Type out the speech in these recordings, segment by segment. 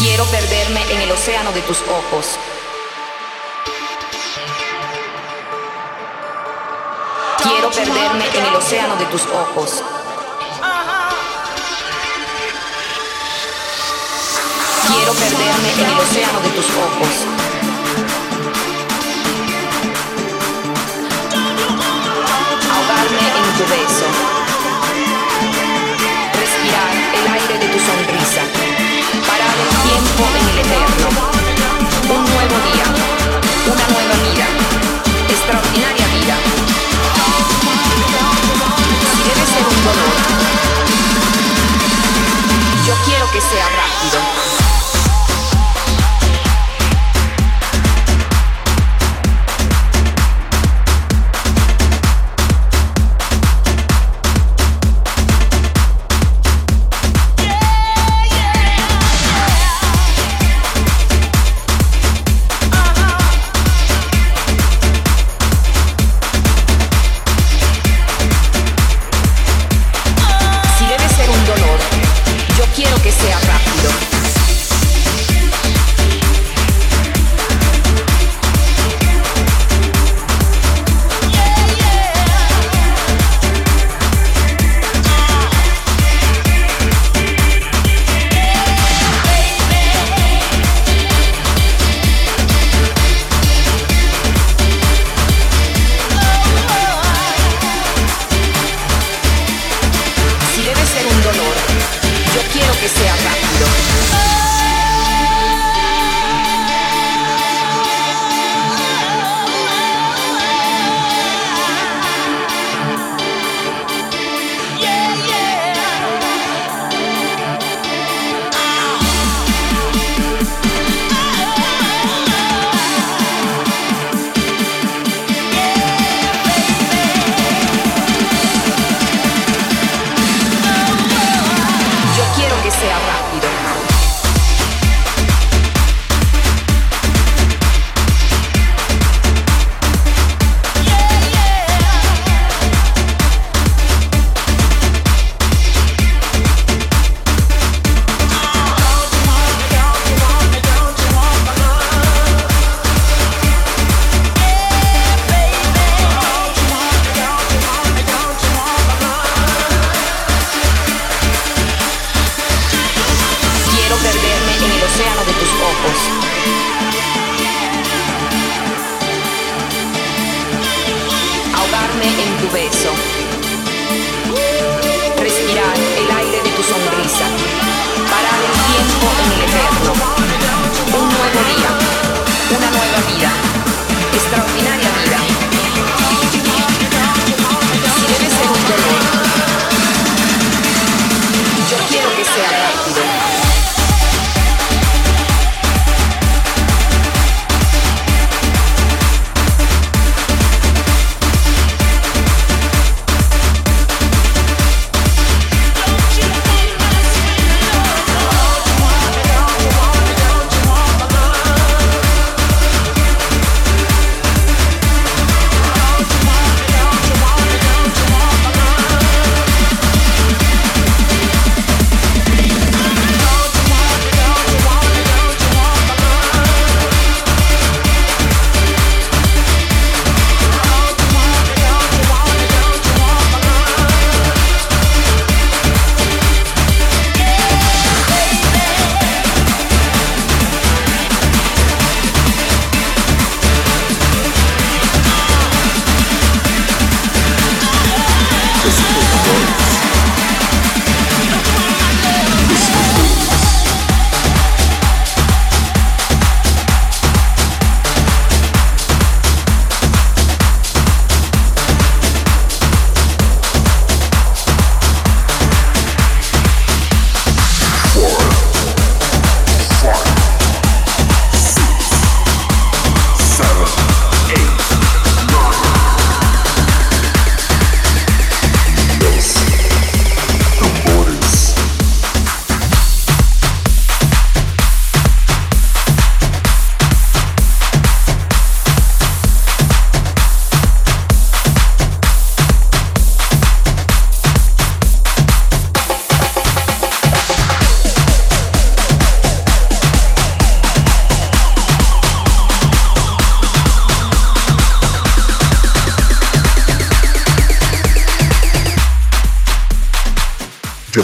Quiero perderme en el océano de tus ojos. Quiero perderme en el océano de tus ojos. Quiero perderme en el océano de tus ojos. Que sea rápido.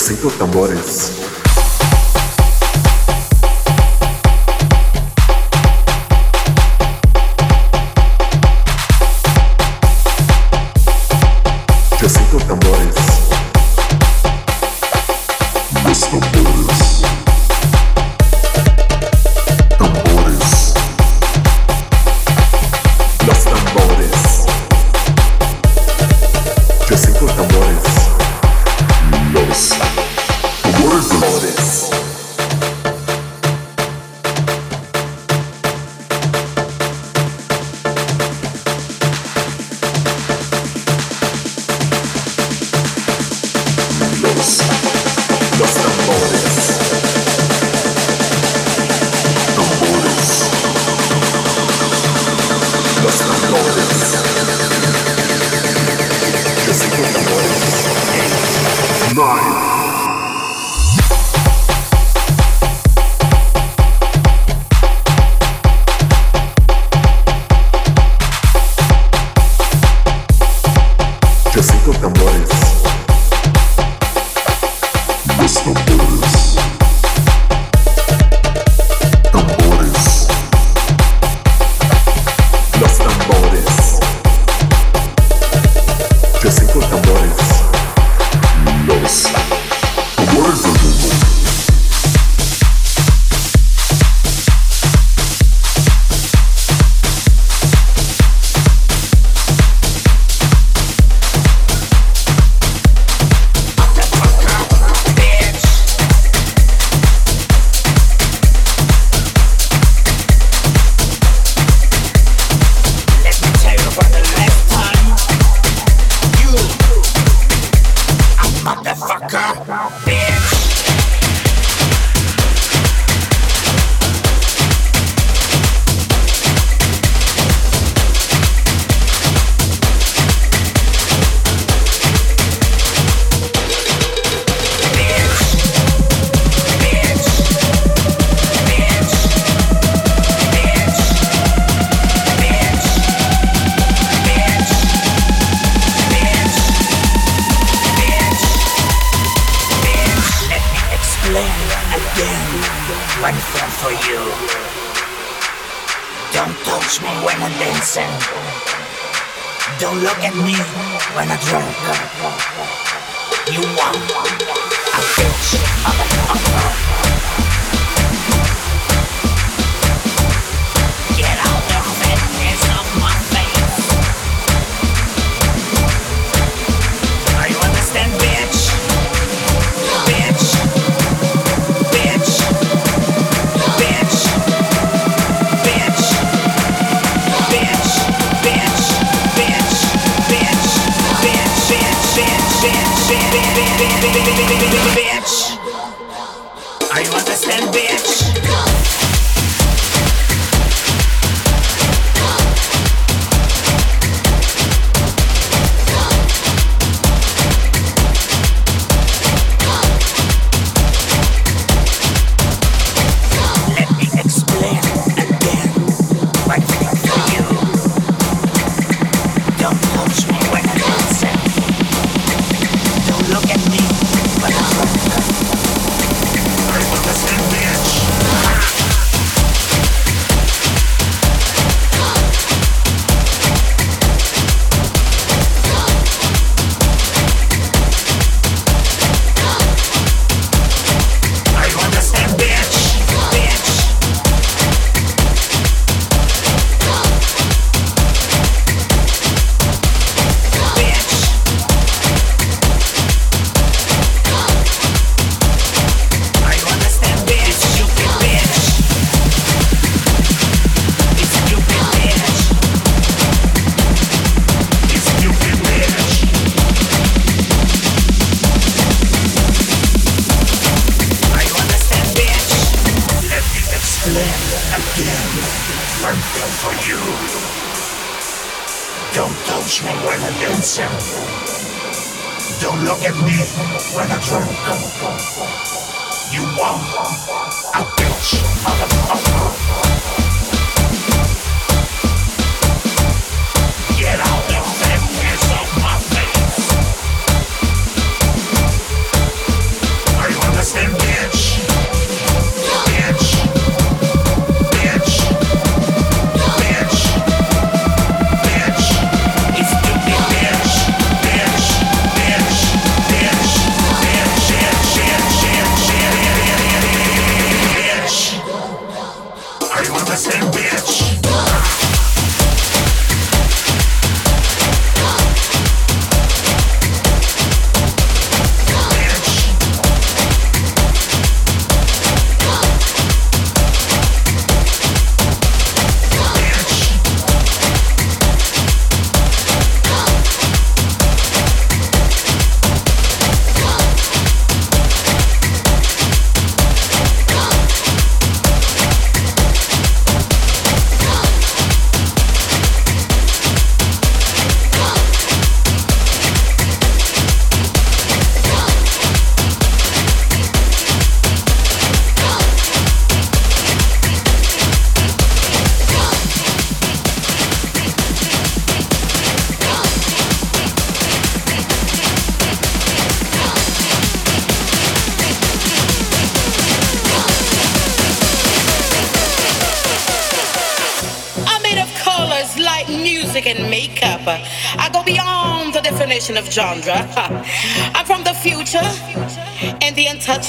sem tambores. divine.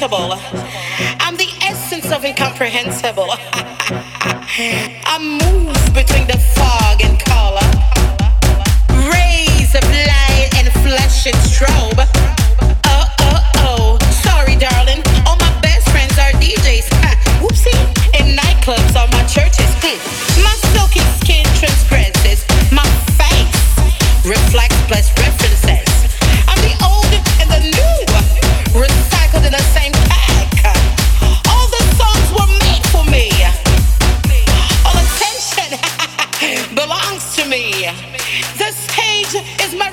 untouchable. I'm the essence of incomprehensible.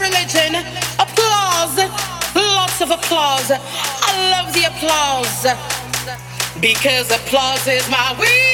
religion. Applause, lots of applause. I love the applause because applause is my weed.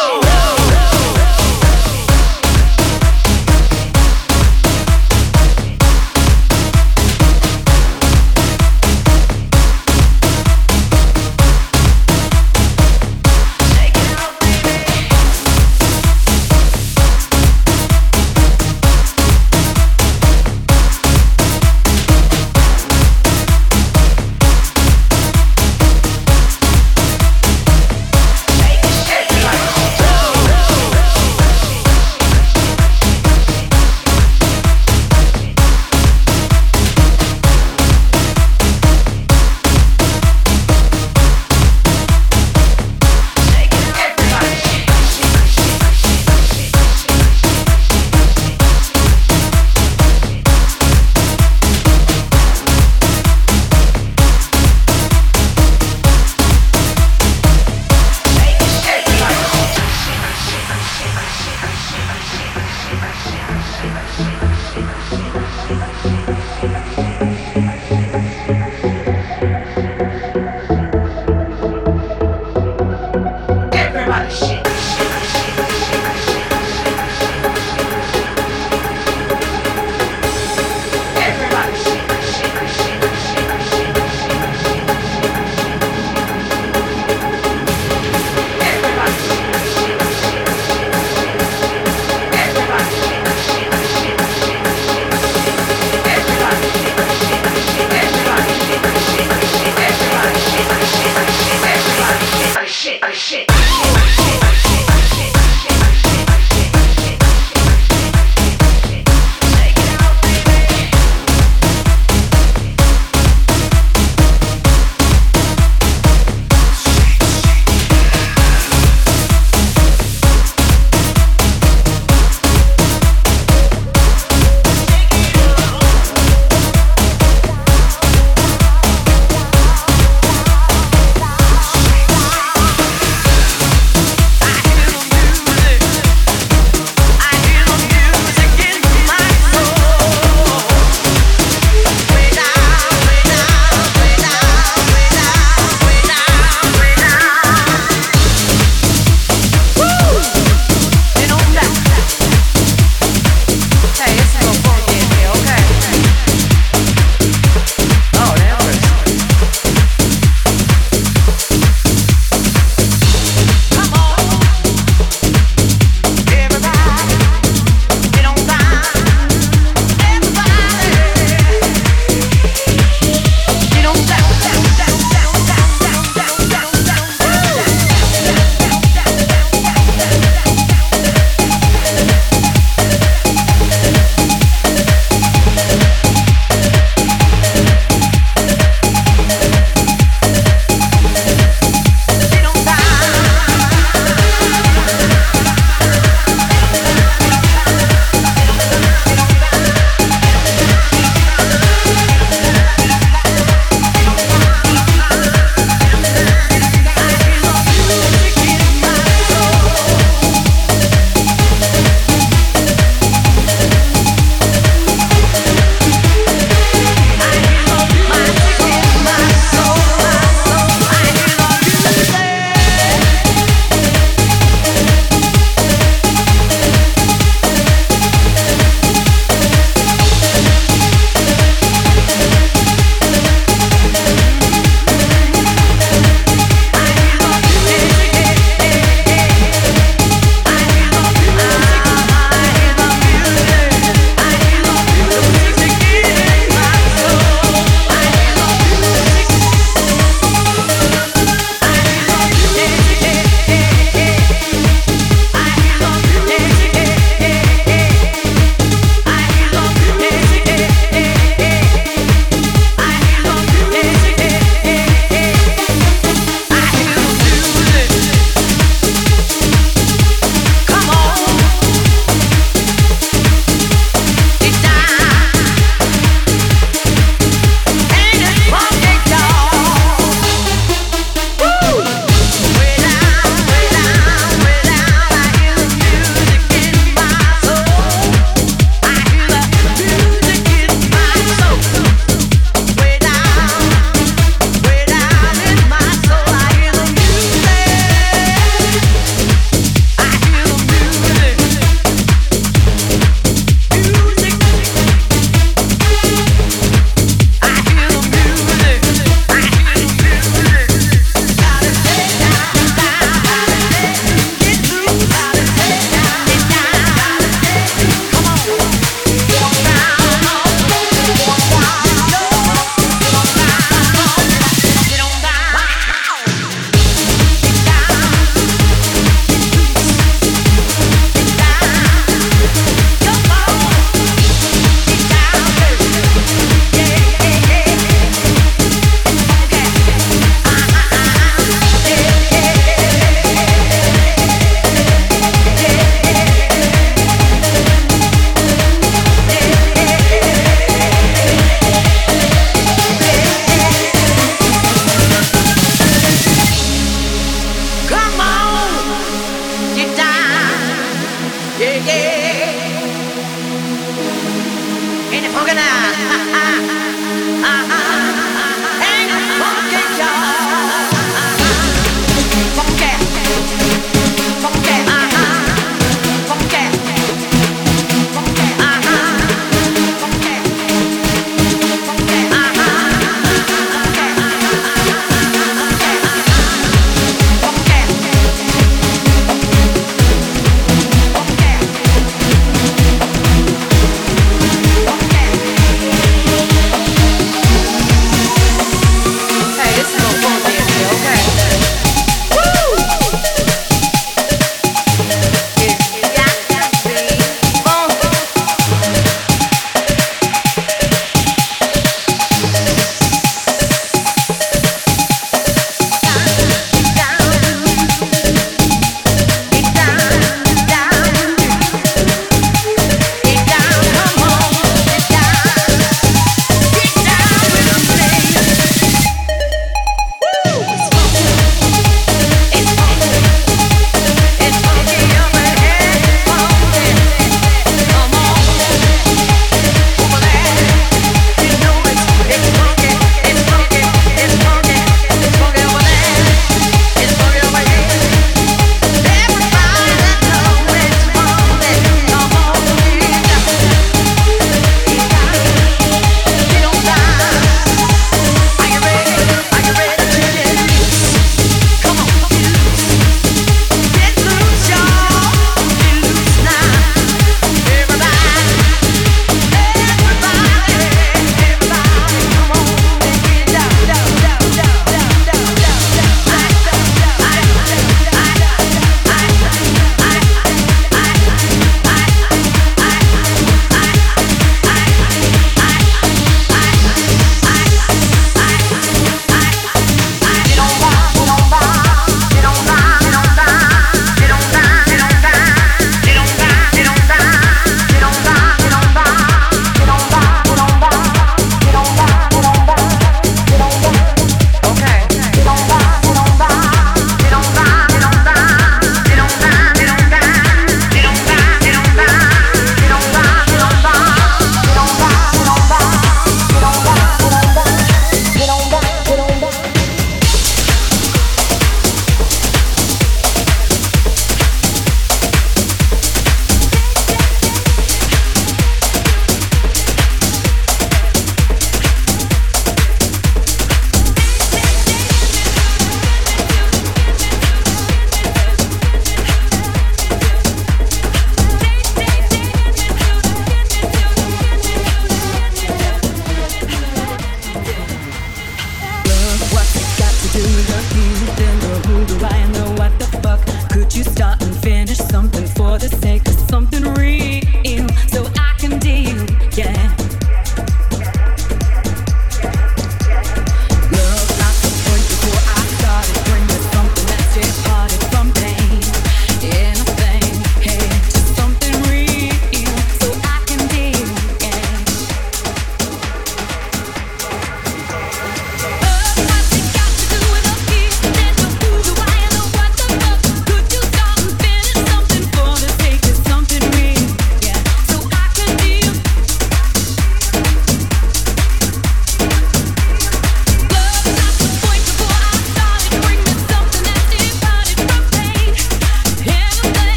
Shake it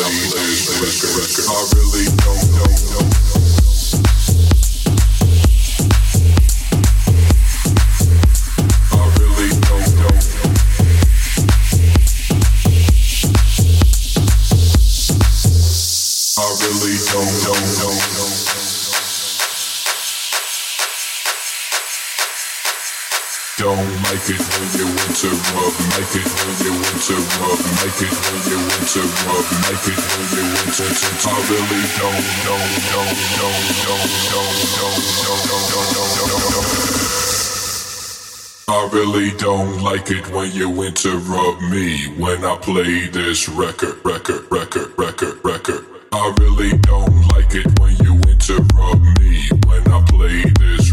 I really don't, don't, don't. Like it when you interrupt me when I play this record, record, record, record, record. I really don't like it when you interrupt me when I play this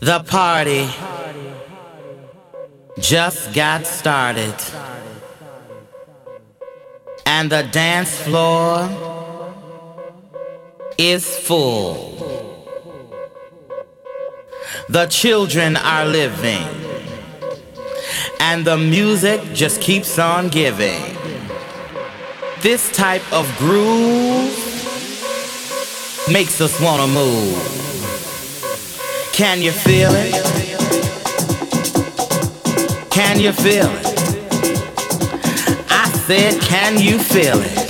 The party just got started. And the dance floor is full. The children are living. And the music just keeps on giving. This type of groove makes us wanna move. Can you feel it? Can you feel it? I said, can you feel it?